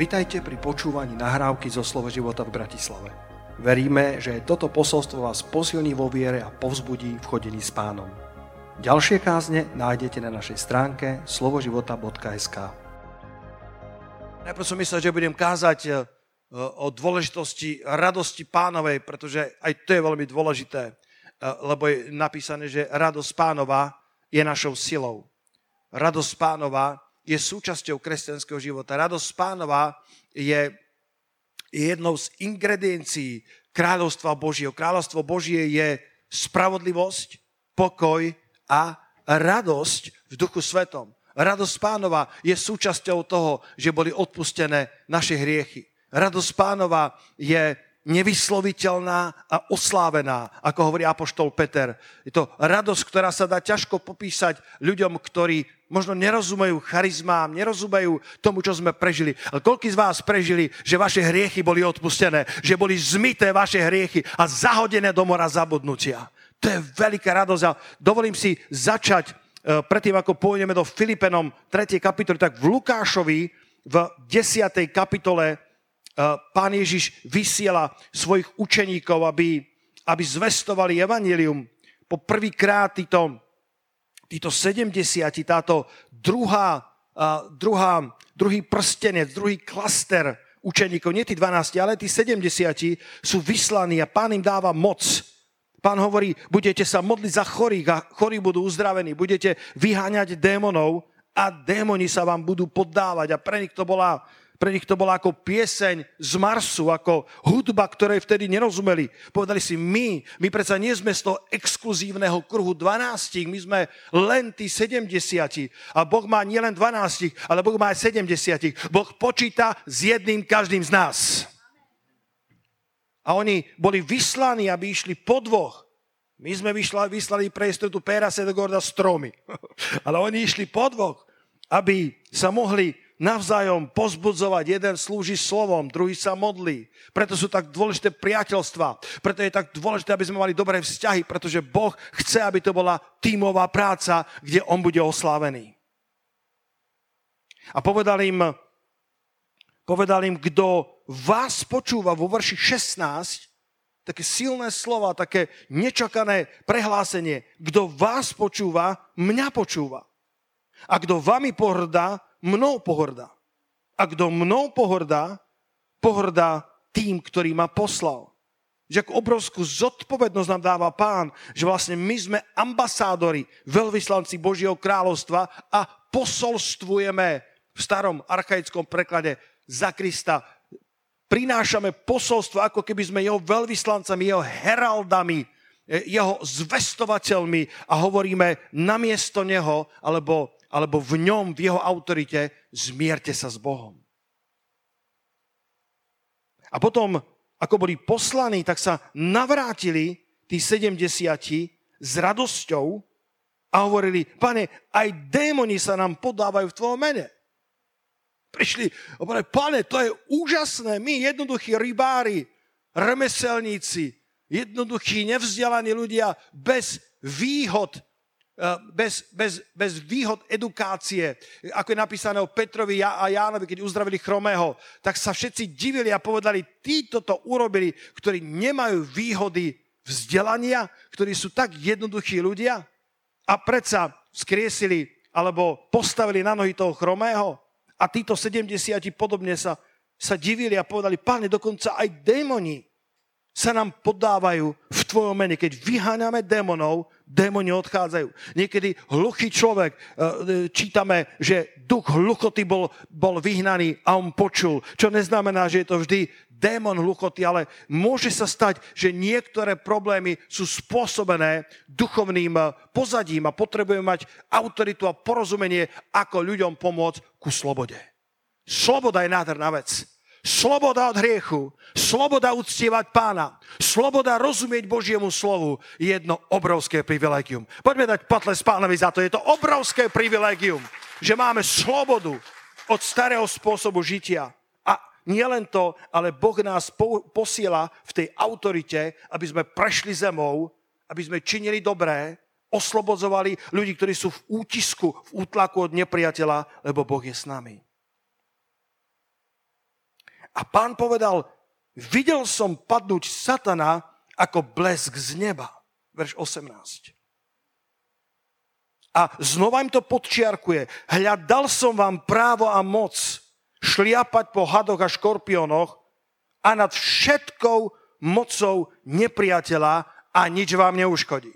Vitajte pri počúvaní nahrávky zo Slovo života v Bratislave. Veríme, že toto posolstvo vás posilní vo viere a povzbudí v chodení s pánom. Ďalšie kázne nájdete na našej stránke slovoživota.sk Najprv som myslel, že budem kázať e, o dôležitosti radosti pánovej, pretože aj to je veľmi dôležité, e, lebo je napísané, že radosť pánova je našou silou. Radosť pánova je súčasťou kresťanského života. Radosť pánova je jednou z ingrediencií kráľovstva Božieho. Kráľovstvo Božie je spravodlivosť, pokoj a radosť v duchu svetom. Radosť pánova je súčasťou toho, že boli odpustené naše hriechy. Radosť pánova je nevysloviteľná a oslávená, ako hovorí apoštol Peter. Je to radosť, ktorá sa dá ťažko popísať ľuďom, ktorí možno nerozumejú charizmám, nerozumejú tomu, čo sme prežili. Ale koľko z vás prežili, že vaše hriechy boli odpustené, že boli zmité vaše hriechy a zahodené do mora zabudnutia. To je veľká radosť a dovolím si začať e, predtým, ako pôjdeme do Filipenom 3. kapitoly, tak v Lukášovi v 10. kapitole Eh, pán Ježiš vysiela svojich učeníkov, aby, aby zvestovali evanilium. Po prvýkrát títo, títo 70, táto druhá, uh, druhá, druhý prstenec, druhý klaster učeníkov, nie tí 12, ale tí 70 sú vyslaní a pán im dáva moc. Pán hovorí, budete sa modliť za chorých a chorí budú uzdravení, budete vyháňať démonov a démoni sa vám budú poddávať. A pre nich to bola pre nich to bola ako pieseň z Marsu, ako hudba, ktorej vtedy nerozumeli. Povedali si, my, my predsa nie sme z toho exkluzívneho kruhu 12, my sme len tí 70. A Boh má nielen 12, ale Boh má aj 70. Boh počíta s jedným každým z nás. A oni boli vyslaní, aby išli po dvoch. My sme vyšla, vyslali pre istotu Péra Sedogorda stromy. Ale oni išli po dvoch, aby sa mohli navzájom pozbudzovať. Jeden slúži slovom, druhý sa modlí. Preto sú tak dôležité priateľstva. Preto je tak dôležité, aby sme mali dobré vzťahy, pretože Boh chce, aby to bola tímová práca, kde On bude oslávený. A povedal im, povedal im, kto vás počúva vo verši 16, také silné slova, také nečakané prehlásenie. Kto vás počúva, mňa počúva. A kto vami pohrdá, mnou pohrdá. A kto mnou pohrdá, pohrdá tým, ktorý ma poslal. Že ako obrovskú zodpovednosť nám dáva pán, že vlastne my sme ambasádori, veľvyslanci Božieho kráľovstva a posolstvujeme v starom archaickom preklade za Krista. Prinášame posolstvo, ako keby sme jeho veľvyslancami, jeho heraldami, jeho zvestovateľmi a hovoríme namiesto neho, alebo alebo v ňom, v jeho autorite, zmierte sa s Bohom. A potom, ako boli poslaní, tak sa navrátili tí 70 s radosťou a hovorili, pane, aj démoni sa nám podávajú v tvojom mene. Prišli a povedali, pane, to je úžasné, my jednoduchí rybári, remeselníci, jednoduchí, nevzdelaní ľudia bez výhod bez, bez, bez výhod edukácie, ako je napísané o Petrovi a Jánovi, keď uzdravili chromého, tak sa všetci divili a povedali, títo to urobili, ktorí nemajú výhody vzdelania, ktorí sú tak jednoduchí ľudia a predsa skriesili alebo postavili na nohy toho chromého a títo 70 podobne sa, sa divili a povedali, páne, dokonca aj démoni sa nám podávajú v tvojom mene. Keď vyháňame démonov, démoni odchádzajú. Niekedy hluchý človek, e, e, čítame, že duch hluchoty bol, bol vyhnaný a on počul. Čo neznamená, že je to vždy démon hluchoty, ale môže sa stať, že niektoré problémy sú spôsobené duchovným e, pozadím a potrebujeme mať autoritu a porozumenie, ako ľuďom pomôcť ku slobode. Sloboda je nádherná vec. Sloboda od hriechu, sloboda uctievať pána, sloboda rozumieť Božiemu slovu je jedno obrovské privilegium. Poďme dať s pánovi za to. Je to obrovské privilegium, že máme slobodu od starého spôsobu žitia. A nielen to, ale Boh nás po, posiela v tej autorite, aby sme prešli zemou, aby sme činili dobré, oslobodzovali ľudí, ktorí sú v útisku, v útlaku od nepriateľa, lebo Boh je s nami. A pán povedal, videl som padnúť satana ako blesk z neba. Verš 18. A znova im to podčiarkuje. Hľa, dal som vám právo a moc šliapať po hadoch a škorpiónoch a nad všetkou mocou nepriateľa a nič vám neuškodí.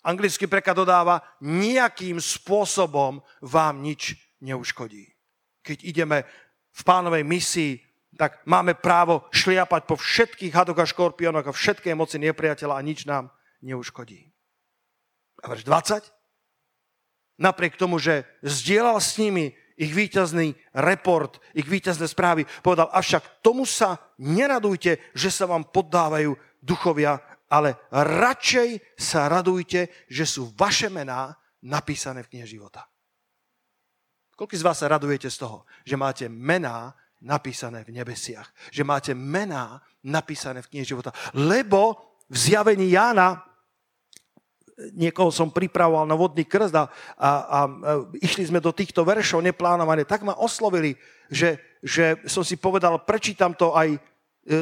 Anglický preklad dodáva, nejakým spôsobom vám nič neuškodí. Keď ideme v pánovej misii, tak máme právo šliapať po všetkých hadoch a škorpiónoch a všetkej moci nepriateľa a nič nám neuškodí. A verš 20. Napriek tomu, že zdieľal s nimi ich víťazný report, ich víťazné správy, povedal, avšak tomu sa neradujte, že sa vám poddávajú duchovia, ale radšej sa radujte, že sú vaše mená napísané v knihe života. Koľko z vás sa radujete z toho, že máte mená napísané v nebesiach, že máte mená napísané v knihe života. Lebo v zjavení Jána niekoho som pripravoval na vodný krst a, a, a išli sme do týchto veršov neplánované, tak ma oslovili, že, že som si povedal, prečítam to aj e,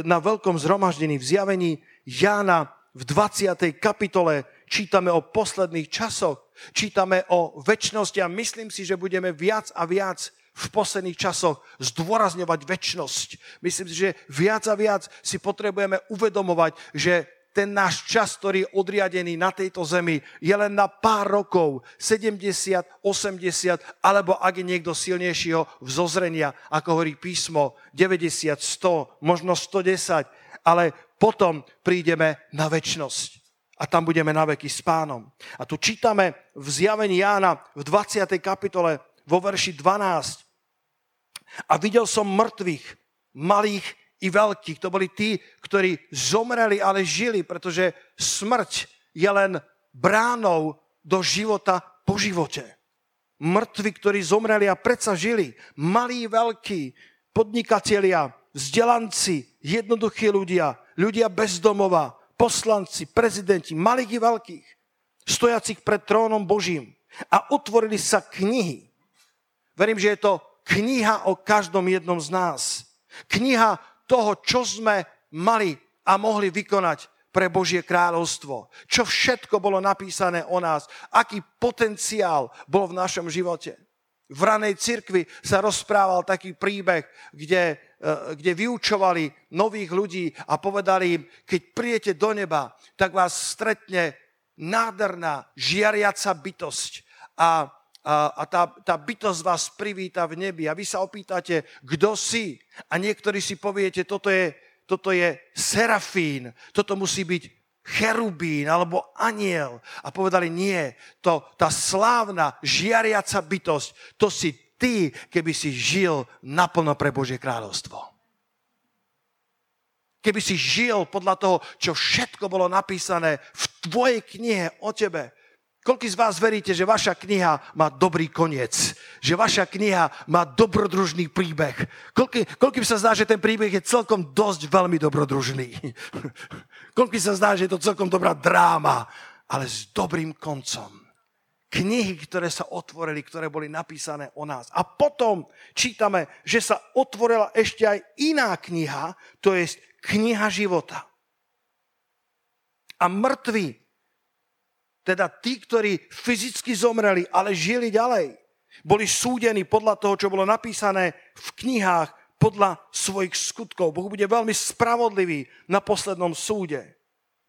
na veľkom zhromaždení v zjavení Jána v 20. kapitole čítame o posledných časoch, čítame o väčšnosti a myslím si, že budeme viac a viac v posledných časoch zdôrazňovať väčšnosť. Myslím si, že viac a viac si potrebujeme uvedomovať, že ten náš čas, ktorý je odriadený na tejto zemi, je len na pár rokov, 70, 80, alebo ak je niekto silnejšieho vzozrenia, ako hovorí písmo, 90, 100, možno 110, ale potom prídeme na väčnosť. A tam budeme na veky s pánom. A tu čítame v zjavení Jána v 20. kapitole vo verši 12. A videl som mŕtvych, malých i veľkých. To boli tí, ktorí zomreli, ale žili, pretože smrť je len bránou do života po živote. Mŕtvi, ktorí zomreli a predsa žili. Malí, veľkí, podnikatelia, vzdelanci, jednoduchí ľudia, ľudia bezdomova, poslanci, prezidenti, malých i veľkých, stojacich pred trónom Božím. A otvorili sa knihy. Verím, že je to kniha o každom jednom z nás. Kniha toho, čo sme mali a mohli vykonať pre Božie kráľovstvo. Čo všetko bolo napísané o nás. Aký potenciál bol v našom živote. V ranej cirkvi sa rozprával taký príbeh, kde, e, kde vyučovali nových ľudí a povedali im, keď prijete do neba, tak vás stretne nádherná, žiariaca bytosť. A a, a tá, tá bytosť vás privíta v nebi a vy sa opýtate, kto si? A niektorí si poviete, toto je, toto je serafín, toto musí byť cherubín alebo aniel. A povedali, nie, to, tá slávna, žiariaca bytosť, to si ty, keby si žil naplno pre Božie kráľovstvo. Keby si žil podľa toho, čo všetko bolo napísané v tvojej knihe o tebe, Koľko z vás veríte, že vaša kniha má dobrý koniec? Že vaša kniha má dobrodružný príbeh? Koľko, sa zdá, že ten príbeh je celkom dosť veľmi dobrodružný? Koľko sa zdá, že je to celkom dobrá dráma, ale s dobrým koncom? Knihy, ktoré sa otvorili, ktoré boli napísané o nás. A potom čítame, že sa otvorila ešte aj iná kniha, to je kniha života. A mŕtvi teda tí, ktorí fyzicky zomreli, ale žili ďalej, boli súdení podľa toho, čo bolo napísané v knihách, podľa svojich skutkov. Boh bude veľmi spravodlivý na poslednom súde.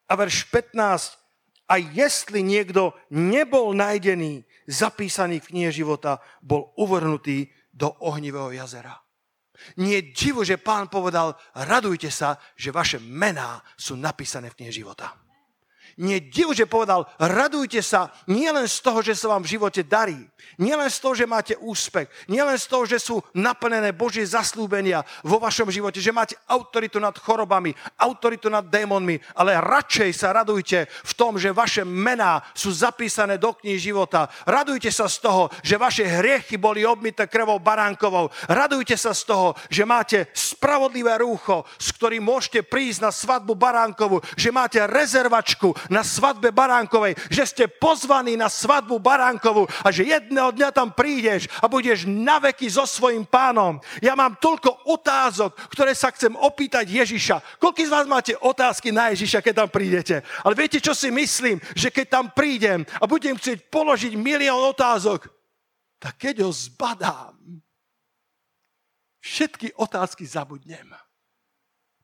A verš 15. A jestli niekto nebol najdený, zapísaný v knihe života, bol uvrhnutý do ohnivého jazera. Nie je divu, že pán povedal, radujte sa, že vaše mená sú napísané v knihe života nie div, že povedal, radujte sa nielen z toho, že sa vám v živote darí, nielen z toho, že máte úspech, nielen z toho, že sú naplnené Božie zaslúbenia vo vašom živote, že máte autoritu nad chorobami, autoritu nad démonmi, ale radšej sa radujte v tom, že vaše mená sú zapísané do kníh života. Radujte sa z toho, že vaše hriechy boli obmité krvou baránkovou. Radujte sa z toho, že máte spravodlivé rúcho, s ktorým môžete prísť na svadbu baránkovú, že máte rezervačku na svadbe baránkovej, že ste pozvaní na svadbu baránkovú a že jedného dňa tam prídeš a budeš na veky so svojím pánom. Ja mám toľko otázok, ktoré sa chcem opýtať Ježiša. Koľko z vás máte otázky na Ježiša, keď tam prídete? Ale viete, čo si myslím? Že keď tam prídem a budem chcieť položiť milión otázok, tak keď ho zbadám, všetky otázky zabudnem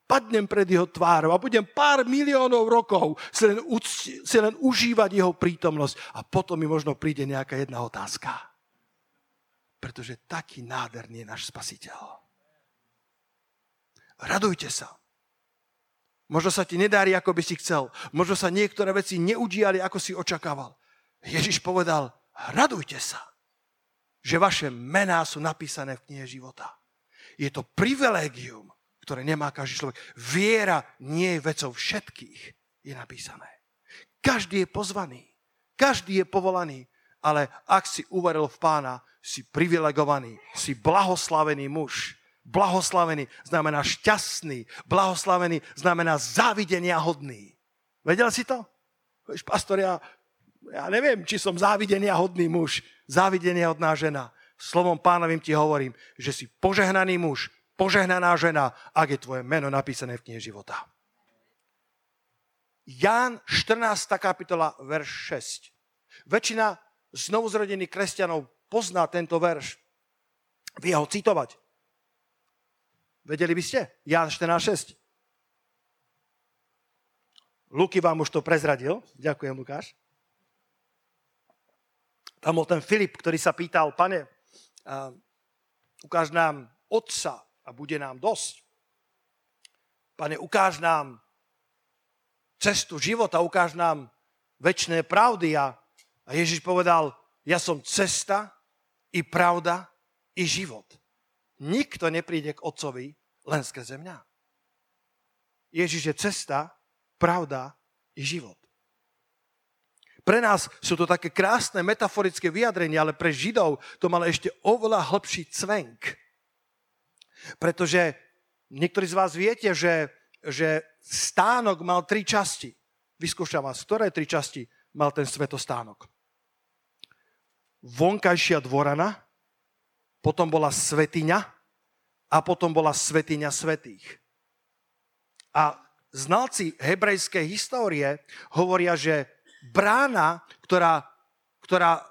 padnem pred jeho tvárou a budem pár miliónov rokov si len, si len užívať jeho prítomnosť a potom mi možno príde nejaká jedna otázka. Pretože taký nádherný je náš spasiteľ. Radujte sa. Možno sa ti nedári, ako by si chcel. Možno sa niektoré veci neudiali, ako si očakával. Ježiš povedal, radujte sa, že vaše mená sú napísané v knihe života. Je to privilégium, ktoré nemá každý človek. Viera nie je vecou všetkých, je napísané. Každý je pozvaný, každý je povolaný, ale ak si uveril v pána, si privilegovaný, si blahoslavený muž. Blahoslavený znamená šťastný, blahoslavený znamená závidenia hodný. Vedel si to? Víš, pastor, ja, ja neviem, či som závidenia hodný muž, závidenia hodná žena. Slovom pánovým ti hovorím, že si požehnaný muž, požehnaná žena, ak je tvoje meno napísané v knihe života. Ján 14. kapitola, verš 6. Väčšina znovuzrodených kresťanov pozná tento verš. Vie ho citovať. Vedeli by ste? Ján 14.6. Luky vám už to prezradil. Ďakujem, Lukáš. Tam bol ten Filip, ktorý sa pýtal, pane, ukáž nám otca a bude nám dosť. Pane, ukáž nám cestu života, ukáž nám väčšie pravdy. A, a Ježiš povedal, ja som cesta i pravda i život. Nikto nepríde k Otcovi len skrze mňa. Ježiš je cesta, pravda i život. Pre nás sú to také krásne metaforické vyjadrenia, ale pre Židov to malo ešte oveľa hlbší cvenk. Pretože niektorí z vás viete, že, že stánok mal tri časti. Vyskúšam vás, ktoré tri časti mal ten svetostánok. Vonkajšia dvorana, potom bola svetiňa a potom bola svetiňa svetých. A znalci hebrejskej histórie hovoria, že brána, ktorá, ktorá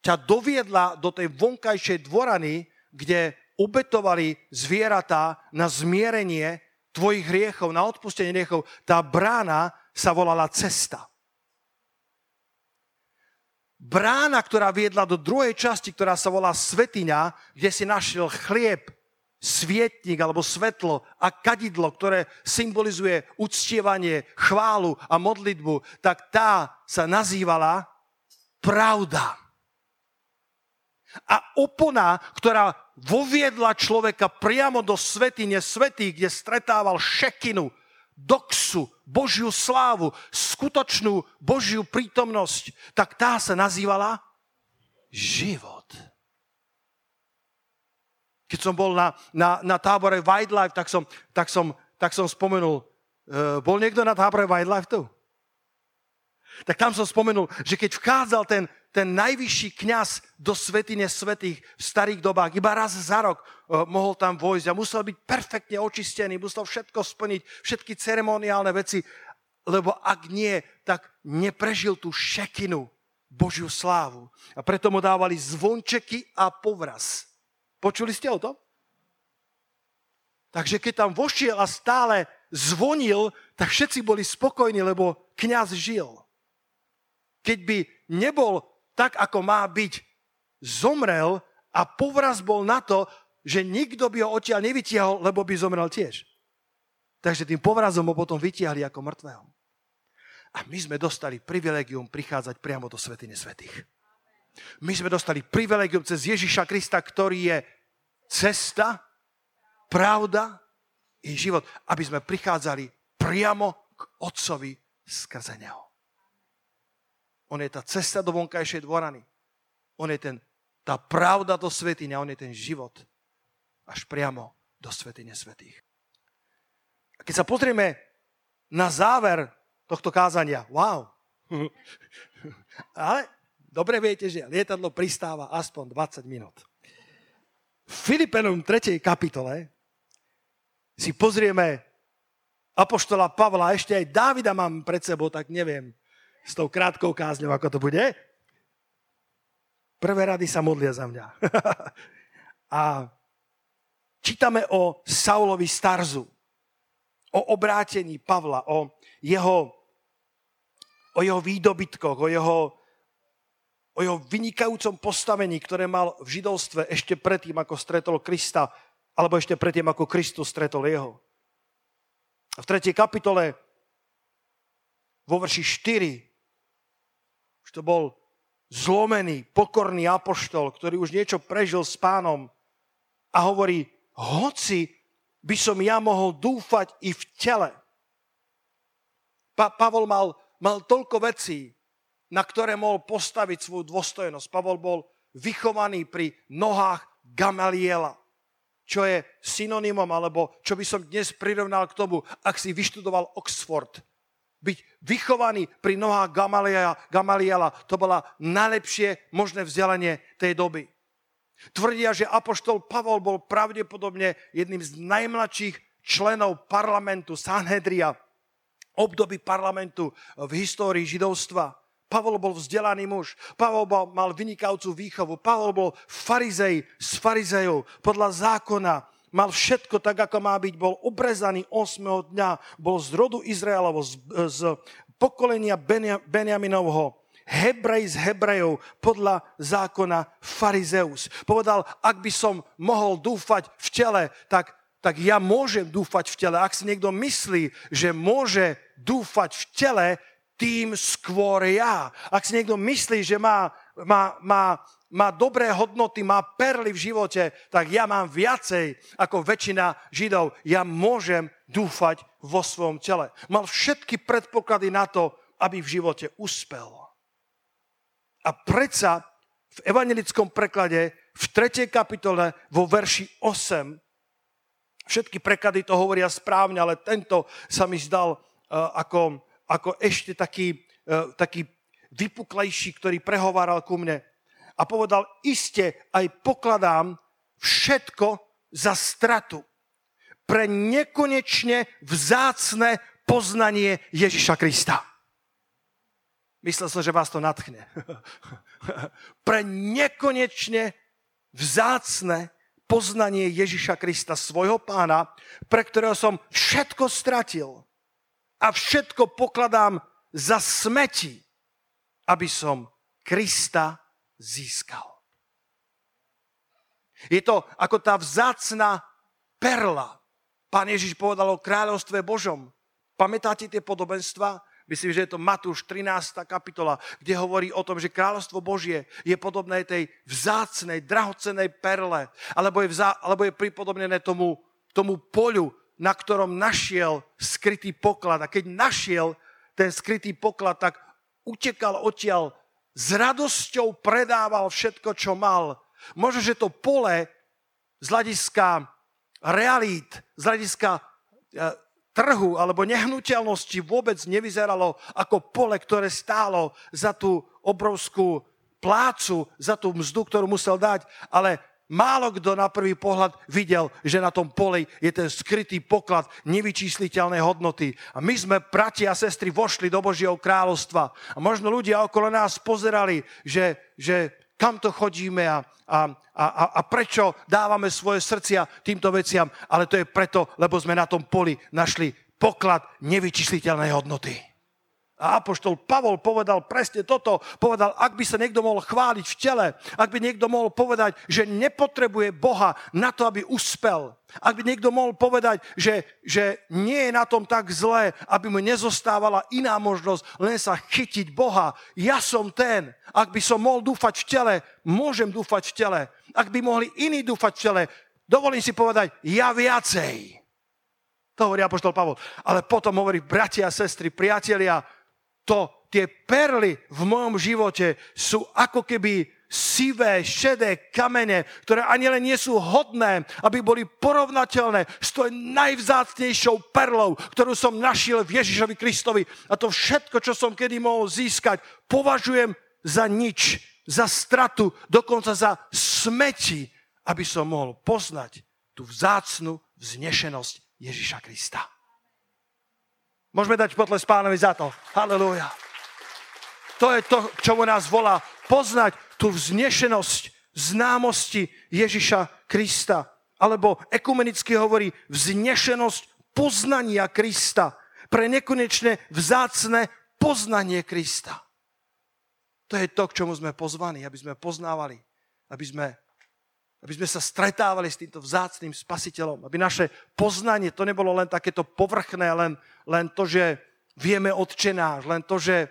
ťa doviedla do tej vonkajšej dvorany, kde obetovali zvieratá na zmierenie tvojich hriechov, na odpustenie hriechov, tá brána sa volala cesta. Brána, ktorá viedla do druhej časti, ktorá sa volá svetiňa, kde si našiel chlieb, svietnik alebo svetlo a kadidlo, ktoré symbolizuje uctievanie, chválu a modlitbu, tak tá sa nazývala pravda. A opona, ktorá voviedla človeka priamo do svetine svetých, kde stretával šekinu, doxu, Božiu slávu, skutočnú Božiu prítomnosť, tak tá sa nazývala život. Keď som bol na, na, na tábore Wildlife, tak som, tak som, tak som spomenul, uh, bol niekto na tábore Wildlife tu? Tak tam som spomenul, že keď vchádzal ten, ten najvyšší kňaz do svetine svetých v starých dobách, iba raz za rok uh, mohol tam vojsť a musel byť perfektne očistený, musel všetko splniť, všetky ceremoniálne veci, lebo ak nie, tak neprežil tú šekinu, Božiu slávu. A preto mu dávali zvončeky a povraz. Počuli ste o tom? Takže keď tam vošiel a stále zvonil, tak všetci boli spokojní, lebo kňaz žil. Keď by nebol tak, ako má byť, zomrel a povraz bol na to, že nikto by ho odtiaľ nevytiahol, lebo by zomrel tiež. Takže tým povrazom ho potom vytiahli ako mŕtvého. A my sme dostali privilegium prichádzať priamo do svetiny svetých. My sme dostali privilegium cez Ježiša Krista, ktorý je cesta, pravda i život, aby sme prichádzali priamo k Otcovi skrze Neho. On je tá cesta do vonkajšej dvorany. On je ten, tá pravda do svetine, on je ten život až priamo do svetine svetých. A keď sa pozrieme na záver tohto kázania, wow, Ale dobre viete, že lietadlo pristáva aspoň 20 minút. V Filipenom 3. kapitole si pozrieme Apoštola Pavla, ešte aj Dávida mám pred sebou, tak neviem s tou krátkou kázňou, ako to bude. Prvé rady sa modlia za mňa. a čítame o Saulovi Starzu, o obrátení Pavla, o jeho, o jeho výdobytkoch, o jeho, o jeho vynikajúcom postavení, ktoré mal v židovstve ešte predtým, ako stretol Krista, alebo ešte predtým, ako Kristus stretol jeho. A v 3. kapitole vo verši 4 už to bol zlomený, pokorný apoštol, ktorý už niečo prežil s pánom a hovorí, hoci by som ja mohol dúfať i v tele. Pa- Pavol mal, mal toľko vecí, na ktoré mohol postaviť svoju dôstojnosť. Pavol bol vychovaný pri nohách Gamaliela, čo je synonymom, alebo čo by som dnes prirovnal k tomu, ak si vyštudoval Oxford byť vychovaný pri nohách Gamaliela, Gamaliela, to bola najlepšie možné vzdelanie tej doby. Tvrdia, že apoštol Pavol bol pravdepodobne jedným z najmladších členov parlamentu Sanhedria, období parlamentu v histórii židovstva. Pavol bol vzdelaný muž, Pavol bol, mal vynikajúcu výchovu, Pavol bol farizej z farizejov podľa zákona, mal všetko tak, ako má byť, bol obrezaný 8. dňa, bol z rodu Izraelovo, z, z pokolenia Benjaminovho, Hebrej z Hebrejov podľa zákona farizeus. Povedal, ak by som mohol dúfať v tele, tak, tak ja môžem dúfať v tele. Ak si niekto myslí, že môže dúfať v tele, tým skôr ja. Ak si niekto myslí, že má, má, má má dobré hodnoty, má perly v živote, tak ja mám viacej ako väčšina Židov. Ja môžem dúfať vo svojom tele. Mal všetky predpoklady na to, aby v živote uspel. A predsa v evangelickom preklade v 3. kapitole vo verši 8 všetky preklady to hovoria správne, ale tento sa mi zdal uh, ako, ako ešte taký, uh, taký vypuklejší, ktorý prehováral ku mne a povedal, iste aj pokladám všetko za stratu pre nekonečne vzácne poznanie Ježiša Krista. Myslel som, že vás to natchne. pre nekonečne vzácne poznanie Ježiša Krista, svojho pána, pre ktorého som všetko stratil a všetko pokladám za smeti, aby som Krista získal. Je to ako tá vzácna perla. Pán Ježiš povedal o kráľovstve Božom. Pamätáte tie podobenstva? Myslím, že je to Matúš 13. kapitola, kde hovorí o tom, že kráľovstvo Božie je podobné tej vzácnej, drahocenej perle, alebo je, vzá, alebo je pripodobnené tomu, tomu poľu, na ktorom našiel skrytý poklad. A keď našiel ten skrytý poklad, tak utekal odtiaľ s radosťou predával všetko, čo mal. Možno, že to pole z hľadiska realít, z hľadiska e, trhu alebo nehnuteľnosti vôbec nevyzeralo ako pole, ktoré stálo za tú obrovskú plácu, za tú mzdu, ktorú musel dať, ale Málo kto na prvý pohľad videl, že na tom poli je ten skrytý poklad nevyčísliteľnej hodnoty. A my sme, bratia a sestry, vošli do Božieho kráľovstva. A možno ľudia okolo nás pozerali, že, že kam to chodíme a, a, a, a prečo dávame svoje srdcia týmto veciam. Ale to je preto, lebo sme na tom poli našli poklad nevyčísliteľnej hodnoty. A apoštol Pavol povedal presne toto. Povedal, ak by sa niekto mohol chváliť v tele, ak by niekto mohol povedať, že nepotrebuje Boha na to, aby uspel, ak by niekto mohol povedať, že, že nie je na tom tak zlé, aby mu nezostávala iná možnosť len sa chytiť Boha. Ja som ten. Ak by som mohol dúfať v tele, môžem dúfať v tele. Ak by mohli iní dúfať v tele, dovolím si povedať, ja viacej. To hovorí apoštol Pavol. Ale potom hovorí, bratia a sestry, priatelia, to, tie perly v mojom živote sú ako keby sivé, šedé kamene, ktoré ani len nie sú hodné, aby boli porovnateľné s tou najvzácnejšou perlou, ktorú som našiel v Ježišovi Kristovi. A to všetko, čo som kedy mohol získať, považujem za nič, za stratu, dokonca za smeti, aby som mohol poznať tú vzácnu vznešenosť Ježiša Krista. Môžeme dať potles pánovi za to. Halelúja. To je to, k čomu nás volá. Poznať tú vznešenosť známosti Ježiša Krista. Alebo ekumenicky hovorí vznešenosť poznania Krista. Pre nekonečné vzácne poznanie Krista. To je to, k čomu sme pozvaní, aby sme poznávali, aby sme, aby sme sa stretávali s týmto vzácným spasiteľom, aby naše poznanie to nebolo len takéto povrchné, len, len to, že vieme odčenáš, len to, že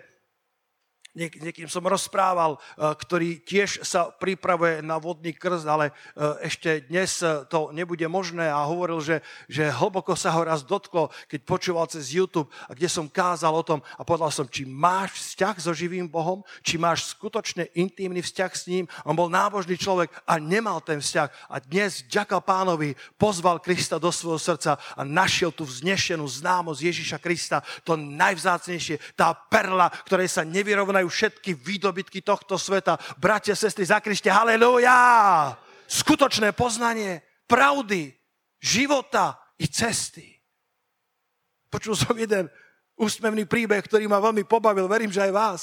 Niek- niekým som rozprával, eh, ktorý tiež sa pripravuje na vodný krst, ale eh, ešte dnes eh, to nebude možné a hovoril, že, že hlboko sa ho raz dotklo, keď počúval cez YouTube, a kde som kázal o tom a povedal som, či máš vzťah so živým Bohom, či máš skutočne intimný vzťah s ním. On bol nábožný človek a nemal ten vzťah. A dnes, ďaká pánovi, pozval Krista do svojho srdca a našiel tú vznešenú známosť Ježiša Krista, to najvzácnejšie, tá perla, ktorej sa nevyrovnajú všetky výdobytky tohto sveta. Bratia, sestry, zakrište, halleluja! Skutočné poznanie pravdy, života i cesty. Počul som jeden úsmevný príbeh, ktorý ma veľmi pobavil, verím, že aj vás.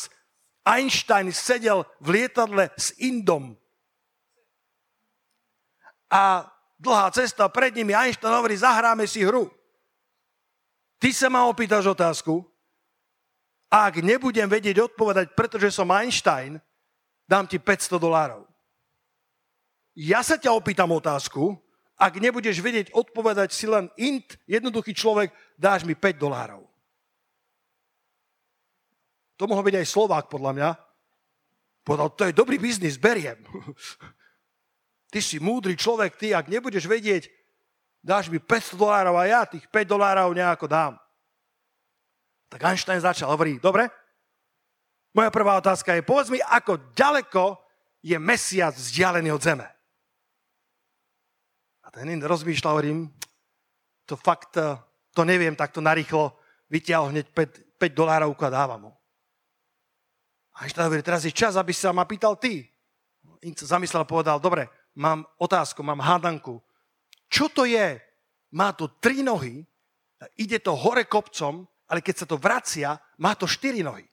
Einstein sedel v lietadle s Indom. A dlhá cesta pred nimi, Einstein hovorí, zahráme si hru. Ty sa ma opýtaš otázku, ak nebudem vedieť odpovedať, pretože som Einstein, dám ti 500 dolárov. Ja sa ťa opýtam otázku, ak nebudeš vedieť odpovedať si len int, jednoduchý človek, dáš mi 5 dolárov. To mohol byť aj Slovák, podľa mňa. Povedal, to je dobrý biznis, beriem. Ty si múdry človek, ty, ak nebudeš vedieť, dáš mi 500 dolárov a ja tých 5 dolárov nejako dám. Tak Einstein začal, hovorí, dobre, moja prvá otázka je, povedz mi, ako ďaleko je mesiac vzdialený od Zeme. A ten iný rozmýšľa, hovorím, to fakt, eh, to neviem takto narýchlo, vyťahol hneď 5, 5 dolárov a dávam mu. A Einstein hovorí, teraz je čas, aby sa ma pýtal ty. In sa zamyslel a povedal, dobre, mám otázku, mám hádanku. Čo to je? Má to tri nohy, ide to hore kopcom ale keď sa to vracia, má to štyri nohy.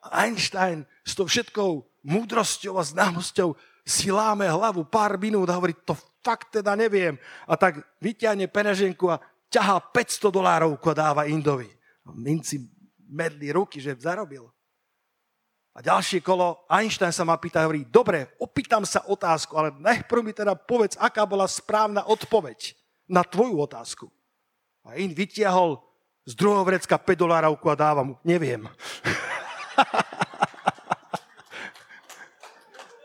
Einstein s tou všetkou múdrosťou a známosťou si láme hlavu pár minút a hovorí, to fakt teda neviem. A tak vyťahne peneženku a ťahá 500 dolárov a dáva Indovi. A minci medli ruky, že zarobil. A ďalšie kolo, Einstein sa ma pýta, hovorí, dobre, opýtam sa otázku, ale najprv mi teda povedz, aká bola správna odpoveď na tvoju otázku. A in vytiahol z druhého vrecka 5 dolárovku a dáva mu. Neviem.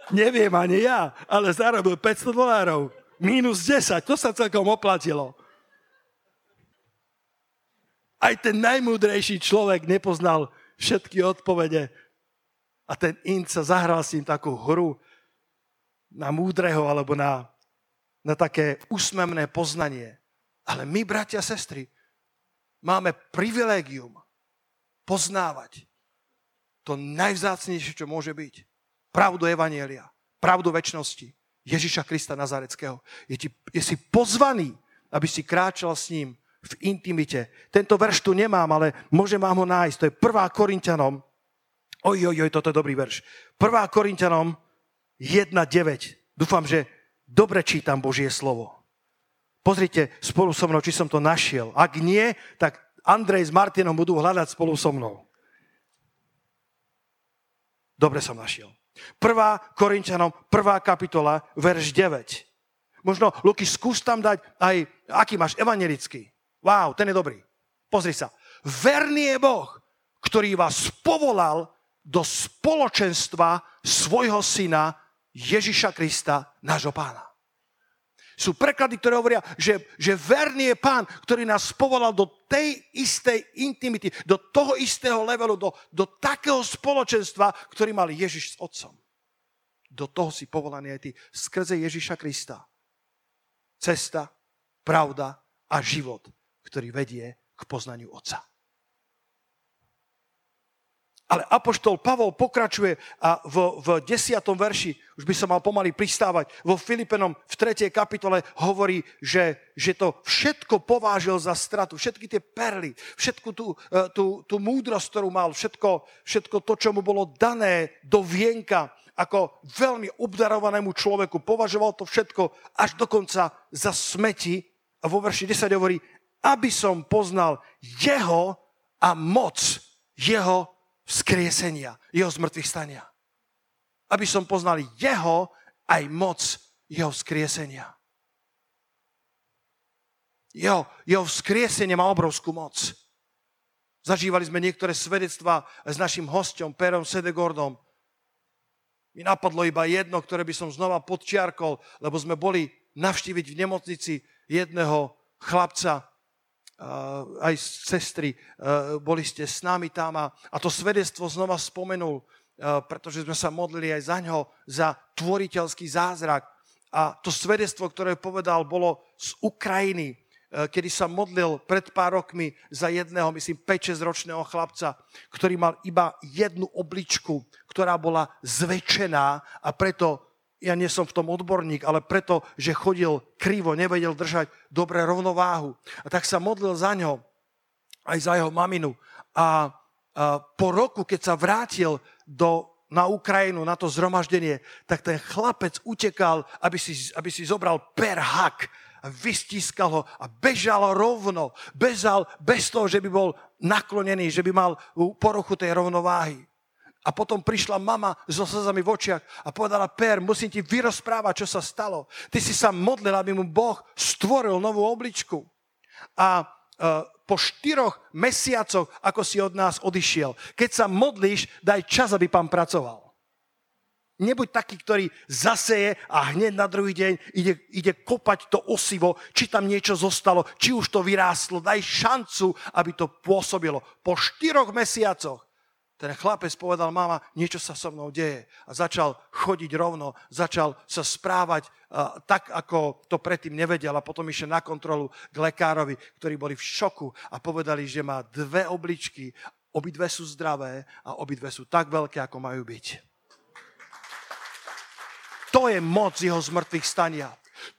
Neviem ani ja, ale zarobil 500 dolárov. Minus 10, to sa celkom oplatilo. Aj ten najmúdrejší človek nepoznal všetky odpovede. A ten Int sa zahral s ním takú hru na múdreho alebo na, na také úsmevné poznanie. Ale my, bratia a sestry, máme privilégium poznávať to najvzácnejšie, čo môže byť. Pravdu Evanielia, pravdu väčšnosti Ježiša Krista Nazareckého. Je, ti, je si pozvaný, aby si kráčal s ním v intimite. Tento verš tu nemám, ale môžem vám ho nájsť. To je 1. Korintianom. Oj, oj, oj, toto je dobrý verš. 1. Korintianom 1.9. Dúfam, že dobre čítam Božie slovo. Pozrite spolu so mnou, či som to našiel. Ak nie, tak Andrej s Martinom budú hľadať spolu so mnou. Dobre som našiel. 1. Korintianom, 1. kapitola, verš 9. Možno, Luky, skús tam dať aj, aký máš, evangelický. Wow, ten je dobrý. Pozri sa. Verný je Boh, ktorý vás povolal do spoločenstva svojho syna Ježiša Krista, nášho pána. Sú preklady, ktoré hovoria, že, že verný je pán, ktorý nás povolal do tej istej intimity, do toho istého levelu, do, do takého spoločenstva, ktorý mal Ježiš s otcom. Do toho si povolaný aj ty skrze Ježiša Krista. Cesta, pravda a život, ktorý vedie k poznaniu Otca. Ale Apoštol Pavol pokračuje a v, v 10. verši, už by som mal pomaly pristávať, vo Filipenom v 3. kapitole hovorí, že, že to všetko povážil za stratu, všetky tie perly, všetku tú, e, tú, tú múdrosť, ktorú mal, všetko, všetko to, čo mu bolo dané do vienka, ako veľmi obdarovanému človeku, považoval to všetko až dokonca za smeti. A vo verši 10 hovorí, aby som poznal jeho a moc jeho vzkriesenia, jeho zmrtvých stania. Aby som poznal jeho aj moc jeho vzkriesenia. Jeho, jeho vzkriesenie má obrovskú moc. Zažívali sme niektoré svedectvá s našim hostom, Perom Sedegordom. Mi napadlo iba jedno, ktoré by som znova podčiarkol, lebo sme boli navštíviť v nemocnici jedného chlapca, aj sestry, boli ste s nami tam a, a to svedectvo znova spomenul, pretože sme sa modlili aj za ňo, za tvoriteľský zázrak. A to svedectvo, ktoré povedal, bolo z Ukrajiny, kedy sa modlil pred pár rokmi za jedného, myslím, 5-6 ročného chlapca, ktorý mal iba jednu obličku, ktorá bola zväčšená a preto ja nie som v tom odborník, ale preto, že chodil krivo, nevedel držať dobré rovnováhu. A tak sa modlil za ňo, aj za jeho maminu. A, a po roku, keď sa vrátil do, na Ukrajinu, na to zhromaždenie, tak ten chlapec utekal, aby si, aby si zobral per hak a vystískal ho a bežal rovno. Bežal bez toho, že by bol naklonený, že by mal poruchu tej rovnováhy. A potom prišla mama so slzami v očiach a povedala, Per, musím ti vyrozprávať, čo sa stalo. Ty si sa modlil, aby mu Boh stvoril novú obličku. A uh, po štyroch mesiacoch, ako si od nás odišiel, keď sa modlíš, daj čas, aby pán pracoval. Nebuď taký, ktorý zaseje a hneď na druhý deň ide, ide kopať to osivo, či tam niečo zostalo, či už to vyrástlo. Daj šancu, aby to pôsobilo. Po štyroch mesiacoch ten chlapec povedal, mama, niečo sa so mnou deje. A začal chodiť rovno, začal sa správať uh, tak, ako to predtým nevedel. A potom išiel na kontrolu k lekárovi, ktorí boli v šoku a povedali, že má dve obličky, obidve sú zdravé a obidve sú tak veľké, ako majú byť. To je moc jeho zmrtvých stania.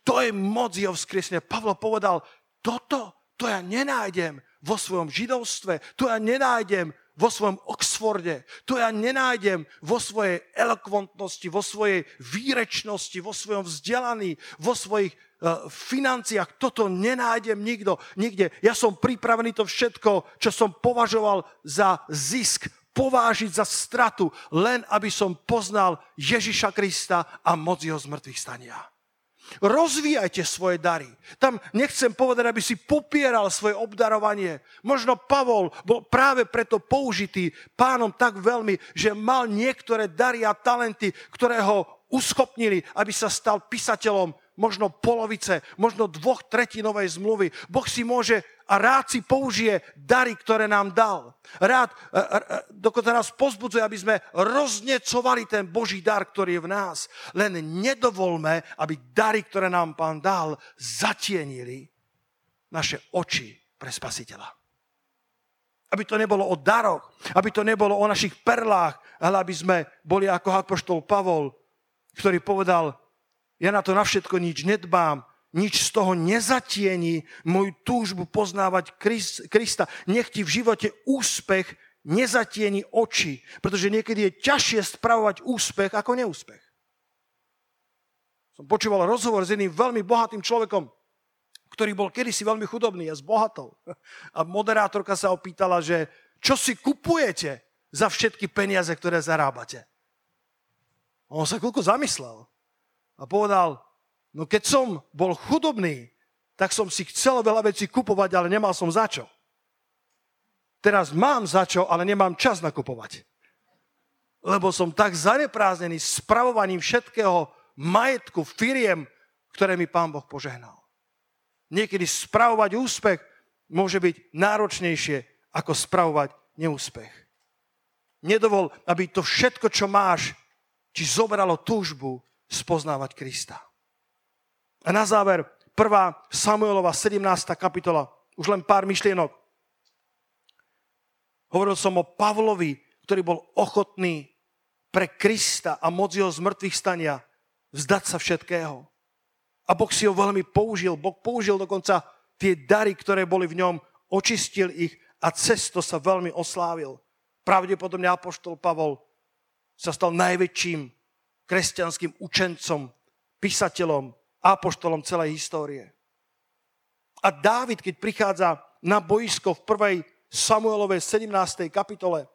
To je moc jeho vzkriesenia. Pavlo povedal, toto, to ja nenájdem vo svojom židovstve, to ja nenájdem vo svojom Oxforde, to ja nenájdem vo svojej elokventnosti, vo svojej výrečnosti, vo svojom vzdelaní, vo svojich uh, financiách. Toto nenájdem nikto, nikde. Ja som pripravený to všetko, čo som považoval za zisk, povážiť za stratu, len aby som poznal Ježiša Krista a moc jeho zmrtvých stania. Rozvíjajte svoje dary. Tam nechcem povedať, aby si popieral svoje obdarovanie. Možno Pavol bol práve preto použitý pánom tak veľmi, že mal niektoré dary a talenty, ktoré ho uschopnili, aby sa stal písateľom možno polovice, možno dvoch tretinovej zmluvy. Boh si môže a rád si použije dary, ktoré nám dal. Rád, e, e, e, dokonca nás pozbudzuje, aby sme roznecovali ten Boží dar, ktorý je v nás. Len nedovolme, aby dary, ktoré nám Pán dal, zatienili naše oči pre Spasiteľa. Aby to nebolo o daroch, aby to nebolo o našich perlách, ale aby sme boli ako apoštol Pavol, ktorý povedal, ja na to na všetko nič nedbám, nič z toho nezatieni moju túžbu poznávať Krista. Nech ti v živote úspech nezatieni oči, pretože niekedy je ťažšie spravovať úspech ako neúspech. Som počúval rozhovor s jedným veľmi bohatým človekom, ktorý bol kedysi veľmi chudobný a zbohatol. A moderátorka sa opýtala, že čo si kupujete za všetky peniaze, ktoré zarábate. A on sa chvíľku zamyslel a povedal, no keď som bol chudobný, tak som si chcel veľa vecí kupovať, ale nemal som za čo. Teraz mám za čo, ale nemám čas nakupovať. Lebo som tak zanepráznený spravovaním všetkého majetku, firiem, ktoré mi Pán Boh požehnal. Niekedy spravovať úspech môže byť náročnejšie, ako spravovať neúspech. Nedovol, aby to všetko, čo máš, či zobralo túžbu spoznávať Krista. A na záver, 1. Samuelova 17. kapitola, už len pár myšlienok. Hovoril som o Pavlovi, ktorý bol ochotný pre Krista a moc jeho zmrtvých stania vzdať sa všetkého. A Boh si ho veľmi použil. Boh použil dokonca tie dary, ktoré boli v ňom, očistil ich a cesto sa veľmi oslávil. Pravdepodobne Apoštol Pavol sa stal najväčším kresťanským učencom, písateľom, apoštolom celej histórie. A Dávid, keď prichádza na boisko v prvej Samuelovej 17. kapitole,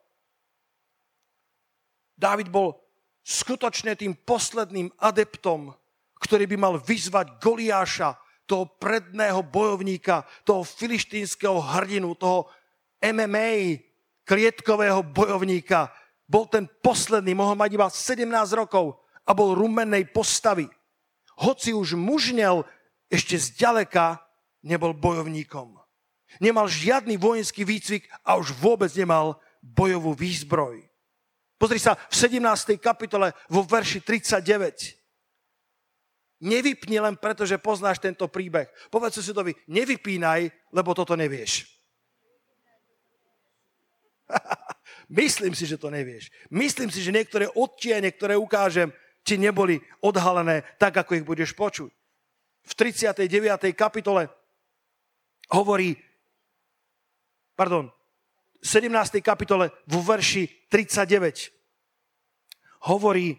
Dávid bol skutočne tým posledným adeptom, ktorý by mal vyzvať Goliáša, toho predného bojovníka, toho filištínskeho hrdinu, toho MMA, klietkového bojovníka. Bol ten posledný, mohol mať iba 17 rokov a bol rumenej postavy. Hoci už mužnel, ešte zďaleka nebol bojovníkom. Nemal žiadny vojenský výcvik a už vôbec nemal bojovú výzbroj. Pozri sa v 17. kapitole vo verši 39. Nevypni len preto, že poznáš tento príbeh. Povedz susedovi, nevypínaj, lebo toto nevieš. Myslím si, že to nevieš. Myslím si, že niektoré odtiene, ktoré ukážem, ti neboli odhalené tak, ako ich budeš počuť. V 39. kapitole hovorí, pardon, 17. kapitole vo verši 39 hovorí,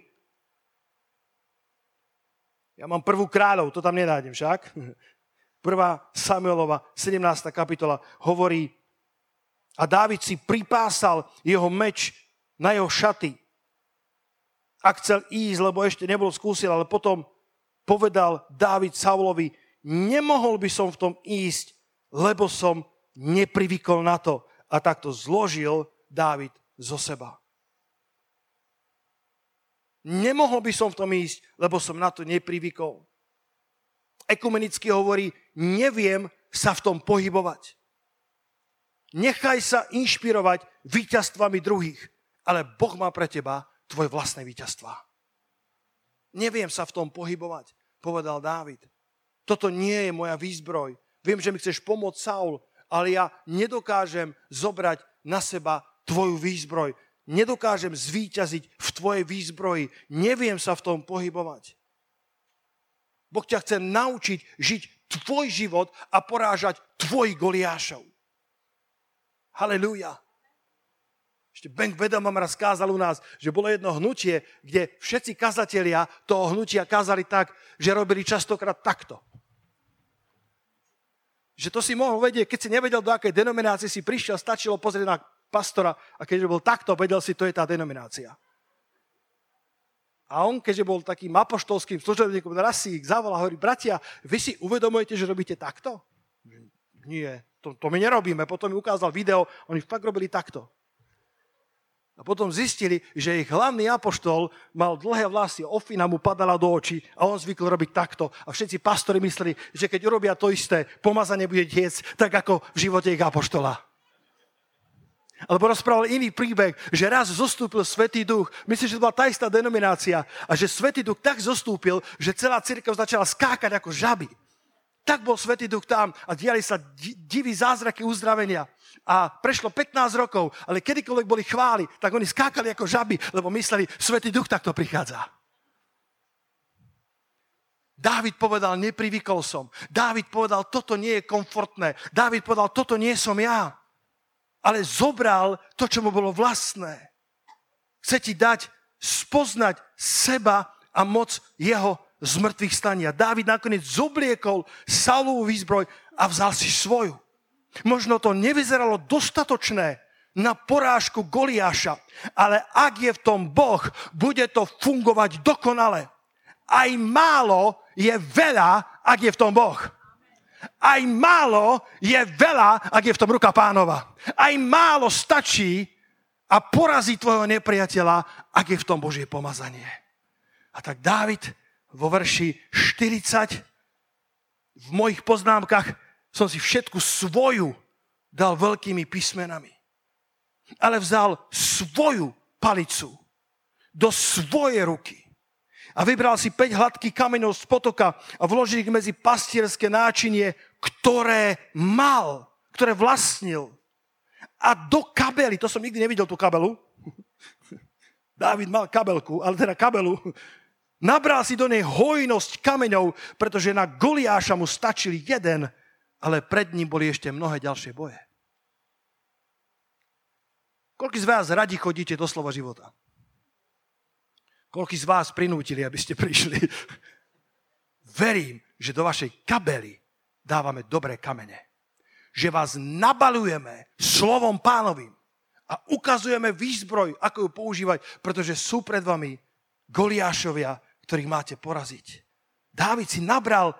ja mám prvú kráľov, to tam nenájdem však. Prvá Samuelova, 17. kapitola, hovorí, a Dávid si pripásal jeho meč na jeho šaty. A chcel ísť, lebo ešte nebol skúsil, ale potom povedal Dávid Saulovi, nemohol by som v tom ísť, lebo som neprivykol na to. A takto zložil Dávid zo seba. Nemohol by som v tom ísť, lebo som na to neprivykol. Ekumenicky hovorí, neviem sa v tom pohybovať. Nechaj sa inšpirovať víťazstvami druhých, ale Boh má pre teba tvoje vlastné víťazstva. Neviem sa v tom pohybovať, povedal Dávid. Toto nie je moja výzbroj. Viem, že mi chceš pomôcť, Saul, ale ja nedokážem zobrať na seba tvoju výzbroj nedokážem zvíťaziť v tvojej výzbroji, neviem sa v tom pohybovať. Boh ťa chce naučiť žiť tvoj život a porážať tvojich goliášov. Halelúja. Ešte Bank Vedamam raz kázal u nás, že bolo jedno hnutie, kde všetci kazatelia toho hnutia kázali tak, že robili častokrát takto. Že to si mohol vedieť, keď si nevedel, do akej denominácie si prišiel, stačilo pozrieť na pastora a keďže bol takto, vedel si, to je tá denominácia. A on, keďže bol takým apoštolským služobníkom, raz si ich zavolal a hovorí, bratia, vy si uvedomujete, že robíte takto? Nie, to, to my nerobíme. Potom mi ukázal video, oni fakt robili takto. A potom zistili, že ich hlavný apoštol mal dlhé vlasy, ofina mu padala do očí a on zvykol robiť takto. A všetci pastori mysleli, že keď urobia to isté, pomazanie bude tiec, tak ako v živote ich apoštola. Alebo rozprával iný príbeh, že raz zostúpil Svetý duch. Myslím, že to bola tá istá denominácia. A že Svetý duch tak zostúpil, že celá církev začala skákať ako žaby. Tak bol Svetý duch tam a diali sa diví zázraky uzdravenia. A prešlo 15 rokov, ale kedykoľvek boli chváli, tak oni skákali ako žaby, lebo mysleli, Svetý duch takto prichádza. Dávid povedal, neprivykol som. Dávid povedal, toto nie je komfortné. Dávid povedal, toto nie som ja ale zobral to, čo mu bolo vlastné. Chce ti dať spoznať seba a moc jeho zmrtvých stania. Dávid nakoniec zobliekol Saulovú výzbroj a vzal si svoju. Možno to nevyzeralo dostatočné na porážku Goliáša, ale ak je v tom Boh, bude to fungovať dokonale. Aj málo je veľa, ak je v tom Boh. Aj málo je veľa, ak je v tom ruka pánova. Aj málo stačí a porazí tvojho nepriateľa, ak je v tom Božie pomazanie. A tak Dávid vo verši 40 v mojich poznámkach som si všetku svoju dal veľkými písmenami. Ale vzal svoju palicu do svojej ruky a vybral si 5 hladkých kameňov z potoka a vložil ich medzi pastierské náčinie, ktoré mal, ktoré vlastnil. A do kabely, to som nikdy nevidel tú kabelu, Dávid mal kabelku, ale teda kabelu, nabral si do nej hojnosť kameňov, pretože na Goliáša mu stačil jeden, ale pred ním boli ešte mnohé ďalšie boje. Koľko z vás radi chodíte do slova života? Koľko z vás prinútili, aby ste prišli? Verím, že do vašej kabely dávame dobré kamene. Že vás nabalujeme slovom pánovým a ukazujeme výzbroj, ako ju používať, pretože sú pred vami Goliášovia, ktorých máte poraziť. Dávid si nabral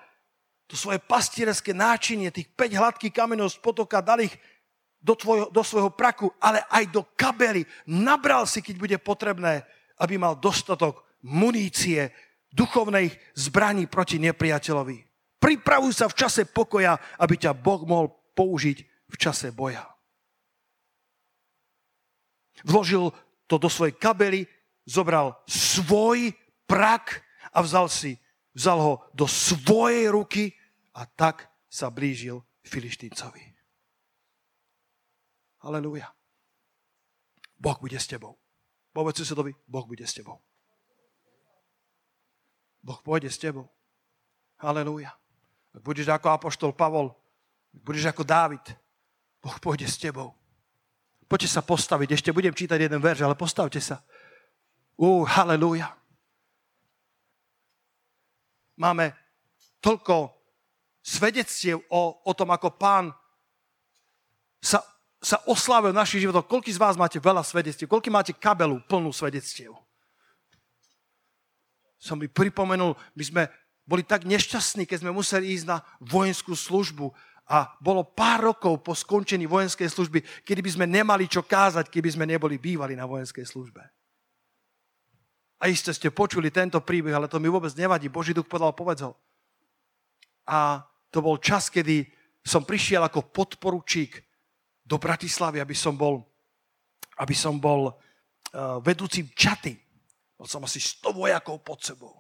to svoje pastierské náčinie, tých 5 hladkých kameňov z potoka, dal ich do, tvojho, do svojho praku, ale aj do kabely. Nabral si, keď bude potrebné, aby mal dostatok munície, duchovnej zbraní proti nepriateľovi. Pripravuj sa v čase pokoja, aby ťa Boh mohol použiť v čase boja. Vložil to do svojej kabely, zobral svoj prak a vzal si, vzal ho do svojej ruky a tak sa blížil Filištíncovi. Halelúja. Boh bude s tebou. Povedz susedovi, Boh bude s tebou. Boh pôjde s tebou. Halelúja. Ak budeš ako apoštol Pavol, ak budeš ako Dávid, Boh pôjde s tebou. Poďte sa postaviť. Ešte budem čítať jeden verš, ale postavte sa. Ú, halelúja. Máme toľko svedectiev o, o tom, ako pán sa sa oslávil v našich životoch. Koľký z vás máte veľa svedectiev? Koľký máte kabelu plnú svedectiev? Som mi pripomenul, my sme boli tak nešťastní, keď sme museli ísť na vojenskú službu a bolo pár rokov po skončení vojenskej služby, kedy by sme nemali čo kázať, keby sme neboli bývali na vojenskej službe. A iste ste počuli tento príbeh, ale to mi vôbec nevadí. Boží duch povedal, povedz ho. A to bol čas, kedy som prišiel ako podporučík do Bratislavy, aby som bol, aby som bol uh, vedúcim čaty. Bol som asi 100 vojakov pod sebou.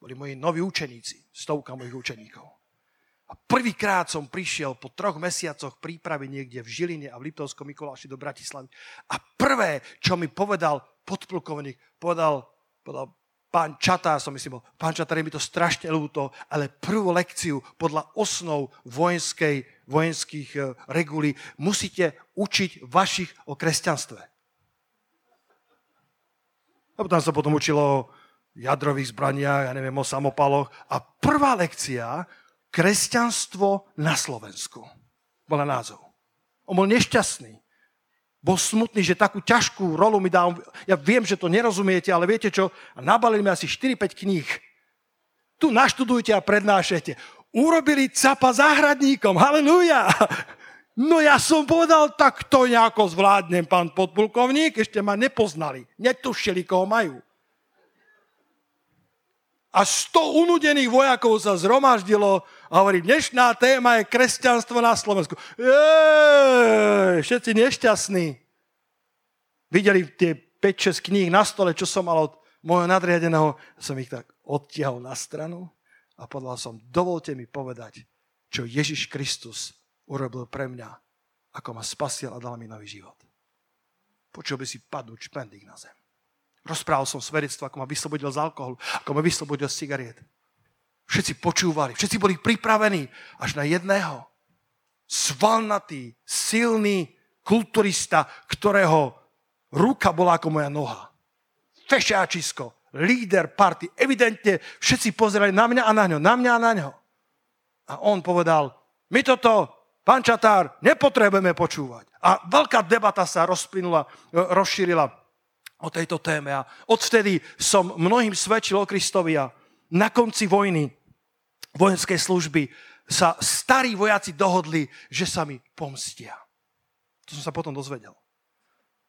Boli moji noví učeníci, stovka mojich učeníkov. A prvýkrát som prišiel po troch mesiacoch prípravy niekde v Žiline a v Liptovskom Mikuláši do Bratislavy. A prvé, čo mi povedal podplukovník, povedal, povedal pán Čatá, som myslím, pán Čatá, je mi to strašne ľúto, ale prvú lekciu podľa osnov vojenskej vojenských e, regulí, musíte učiť vašich o kresťanstve. A tam sa potom učilo o jadrových zbraniach, ja neviem, o samopaloch. A prvá lekcia, kresťanstvo na Slovensku, bola názov. On bol nešťastný. Bol smutný, že takú ťažkú rolu mi dal. Ja viem, že to nerozumiete, ale viete čo? A nabalili mi asi 4-5 kníh. Tu naštudujte a prednášajte urobili capa záhradníkom. Halelúja! No ja som povedal, tak to nejako zvládnem, pán podpulkovník, ešte ma nepoznali, netušili, koho majú. A sto unudených vojakov sa zhromaždilo a hovorí, dnešná téma je kresťanstvo na Slovensku. Eee, všetci nešťastní. Videli tie 5-6 kníh na stole, čo som mal od môjho nadriadeného, som ich tak odtiahol na stranu a povedal som, dovolte mi povedať, čo Ježiš Kristus urobil pre mňa, ako ma spasil a dal mi nový život. Počul by si padnúť špendík na zem. Rozprával som svedectvo, ako ma vyslobodil z alkoholu, ako ma vyslobodil z cigariet. Všetci počúvali, všetci boli pripravení až na jedného. Svalnatý, silný kulturista, ktorého ruka bola ako moja noha. Fešáčisko, líder party. Evidentne všetci pozerali na mňa a na ňo, na mňa a na ňo. A on povedal, my toto, pán Čatár, nepotrebujeme počúvať. A veľká debata sa rozplynula, e, rozšírila o tejto téme. A odvtedy som mnohým svedčil o Kristovi a na konci vojny, vojenskej služby, sa starí vojaci dohodli, že sa mi pomstia. To som sa potom dozvedel.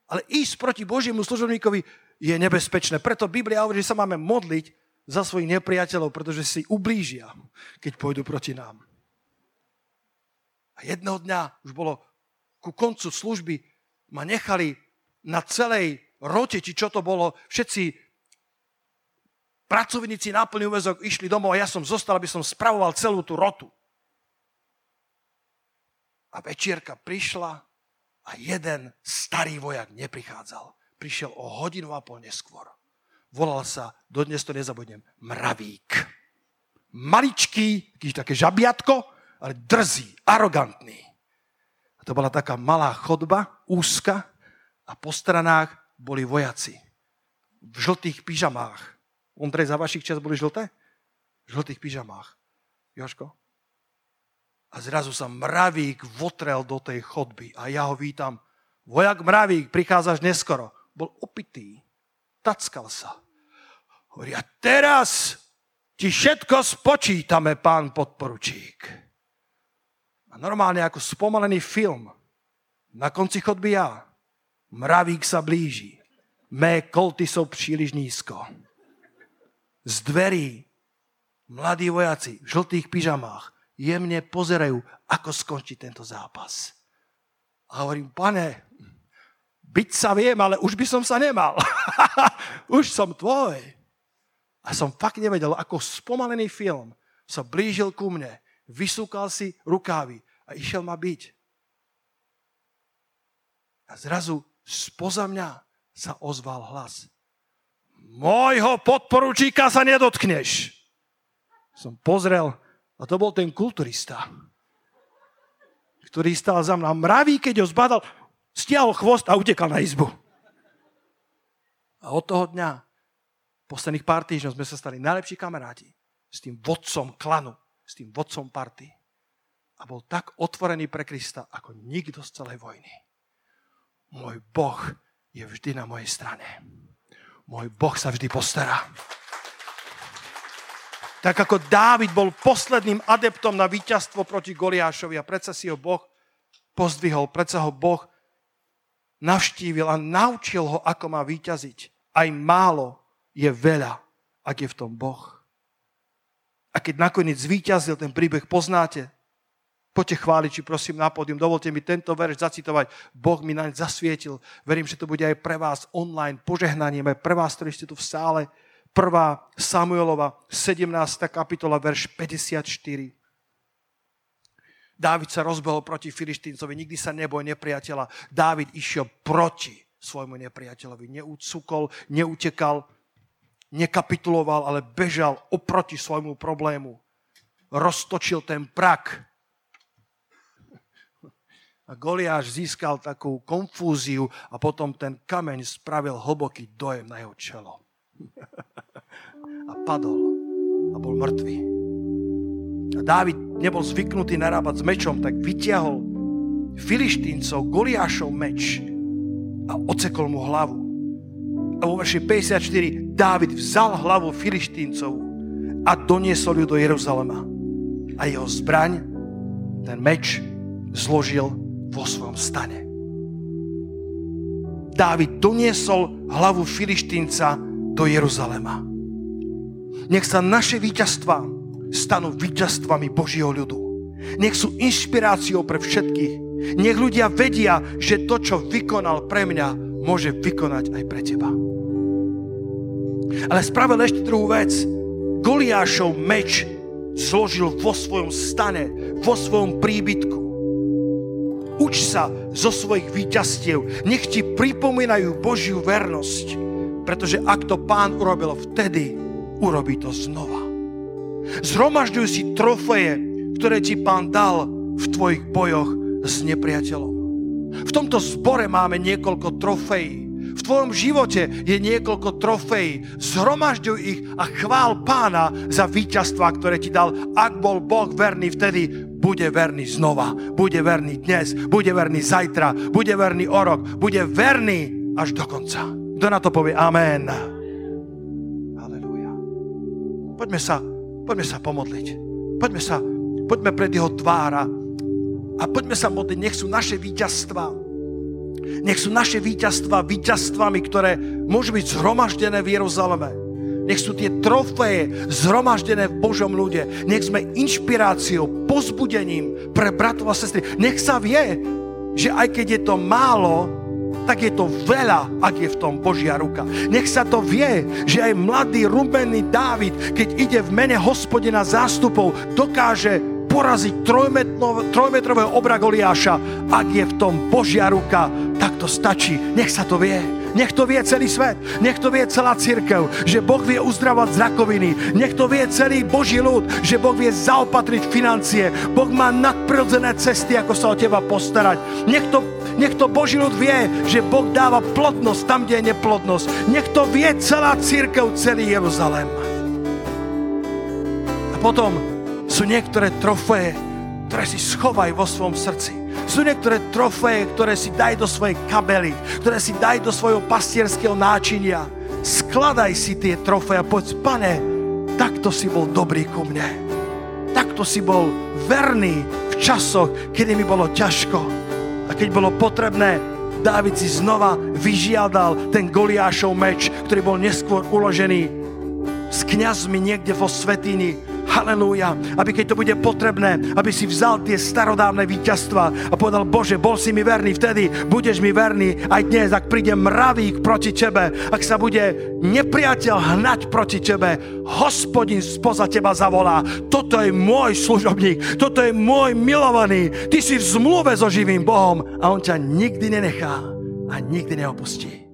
Ale ísť proti Božiemu služobníkovi je nebezpečné. Preto Biblia hovorí, že sa máme modliť za svojich nepriateľov, pretože si ublížia, keď pôjdu proti nám. A jedného dňa, už bolo ku koncu služby, ma nechali na celej rote, či čo to bolo, všetci pracovníci na plný úvezok išli domov a ja som zostal, aby som spravoval celú tú rotu. A večierka prišla a jeden starý vojak neprichádzal. Prišiel o hodinu a pol neskôr. Volal sa, dodnes to nezabudnem, Mravík. Maličký, také žabiatko, ale drzý, arogantný. A to bola taká malá chodba, úzka a po stranách boli vojaci v žltých pyžamách. Ondrej, za vašich čas boli žlté? V žltých pyžamách. Joško? A zrazu sa mravík votrel do tej chodby a ja ho vítam. Vojak mravík, prichádzaš neskoro. Bol opitý tackal sa. Hovorí, a teraz ti všetko spočítame, pán podporučík. A normálne ako spomalený film. Na konci chodby ja. Mravík sa blíži. Mé kolty sú příliš nízko. Z dverí mladí vojaci v žltých pyžamách jemne pozerajú, ako skončí tento zápas. A hovorím, pane, byť sa viem, ale už by som sa nemal. už som tvoj. A som fakt nevedel, ako spomalený film sa blížil ku mne, vysúkal si rukávy a išiel ma byť. A zrazu spoza mňa sa ozval hlas. Mojho podporučíka sa nedotkneš. Som pozrel a to bol ten kulturista, ktorý stál za mnou. Mraví, keď ho zbadal, stiahol chvost a utekal na izbu. A od toho dňa, posledných pár týždňov, sme sa stali najlepší kamaráti s tým vodcom klanu, s tým vodcom party. A bol tak otvorený pre Krista, ako nikto z celej vojny. Môj Boh je vždy na mojej strane. Môj Boh sa vždy postará. Tak ako Dávid bol posledným adeptom na víťazstvo proti Goliášovi a predsa si ho Boh pozdvihol, predsa ho Boh navštívil a naučil ho, ako má vyťaziť. Aj málo je veľa, ak je v tom Boh. A keď nakoniec zvíťazil, ten príbeh poznáte, poďte chváliť, či prosím na pódium, dovolte mi tento verš zacitovať. Boh mi naň zasvietil. Verím, že to bude aj pre vás online požehnaním, aj pre vás, ktorí ste tu v sále. 1. Samuelova, 17. kapitola, verš 54. Dávid sa rozbehol proti Filištíncovi, nikdy sa neboj nepriateľa. Dávid išiel proti svojmu nepriateľovi. Neúcukol, neutekal, nekapituloval, ale bežal oproti svojmu problému. Roztočil ten prak. Goliáš získal takú konfúziu a potom ten kameň spravil hlboký dojem na jeho čelo. A padol a bol mŕtvý. A Dávid nebol zvyknutý narábať s mečom, tak vyťahol filištíncov, Goliášov meč a ocekol mu hlavu. A vo verši 54 Dávid vzal hlavu filištíncov a doniesol ju do Jeruzalema. A jeho zbraň, ten meč, zložil vo svojom stane. Dávid doniesol hlavu filištínca do Jeruzalema. Nech sa naše víťazstva stanú víťazstvami Božieho ľudu. Nech sú inšpiráciou pre všetkých. Nech ľudia vedia, že to, čo vykonal pre mňa, môže vykonať aj pre teba. Ale spravil ešte druhú vec. Goliášov meč zložil vo svojom stane, vo svojom príbytku. Uč sa zo svojich víťazstiev. Nech ti pripomínajú Božiu vernosť. Pretože ak to pán urobil vtedy, urobí to znova. Zhromažďuj si trofeje, ktoré ti pán dal v tvojich bojoch s nepriateľom. V tomto zbore máme niekoľko trofejí. V tvojom živote je niekoľko trofejí. Zhromažďuj ich a chvál pána za víťazstva, ktoré ti dal. Ak bol Boh verný vtedy, bude verný znova. Bude verný dnes, bude verný zajtra, bude verný o rok, bude verný až do konca. Kto na to povie amen? Halelúja. Poďme sa Poďme sa pomodliť. Poďme sa, poďme pred jeho tvára a poďme sa modliť. Nech sú naše víťazstva. Nech sú naše víťazstva víťazstvami, ktoré môžu byť zhromaždené v Jeruzaleme. Nech sú tie trofeje zhromaždené v Božom ľude. Nech sme inšpiráciou, pozbudením pre bratov a sestry. Nech sa vie, že aj keď je to málo, tak je to veľa, ak je v tom Božia ruka. Nech sa to vie, že aj mladý rumený Dávid, keď ide v mene hospodina zástupov, dokáže poraziť trojmetrového obra Goliáša. Ak je v tom Božia ruka, tak to stačí. Nech sa to vie. Nech to vie celý svet. Nech to vie celá církev, že Boh vie uzdravať zrakoviny. Nech to vie celý Boží ľud, že Boh vie zaopatriť financie. Boh má nadprirodzené cesty, ako sa o teba postarať. Nech to nech to Boží ľud vie, že Boh dáva plodnosť tam, kde je neplodnosť. Nech to vie celá církev, celý Jeruzalém. A potom sú niektoré trofeje, ktoré si schovaj vo svojom srdci. Sú niektoré trofeje, ktoré si daj do svojej kabely, ktoré si daj do svojho pastierského náčinia. Skladaj si tie trofeje a povedz, pane, takto si bol dobrý ku mne. Takto si bol verný v časoch, kedy mi bolo ťažko a keď bolo potrebné, Dávid si znova vyžiadal ten Goliášov meč, ktorý bol neskôr uložený s kňazmi niekde vo svetini Halelúja. Aby keď to bude potrebné, aby si vzal tie starodávne víťazstva a povedal, Bože, bol si mi verný vtedy, budeš mi verný aj dnes, ak príde mravík proti tebe, ak sa bude nepriateľ hnať proti tebe, hospodin spoza teba zavolá. Toto je môj služobník, toto je môj milovaný, ty si v zmluve so živým Bohom a on ťa nikdy nenechá a nikdy neopustí.